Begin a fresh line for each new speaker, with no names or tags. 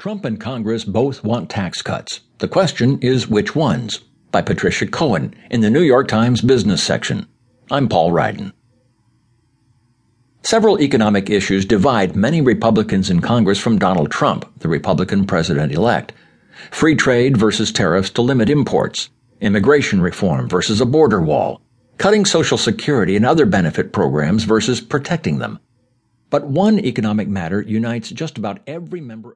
Trump and Congress both want tax cuts. The question is which ones? By Patricia Cohen in the New York Times business section. I'm Paul Ryden. Several economic issues divide many Republicans in Congress from Donald Trump, the Republican president elect. Free trade versus tariffs to limit imports, immigration reform versus a border wall, cutting Social Security and other benefit programs versus protecting them. But one economic matter unites just about every member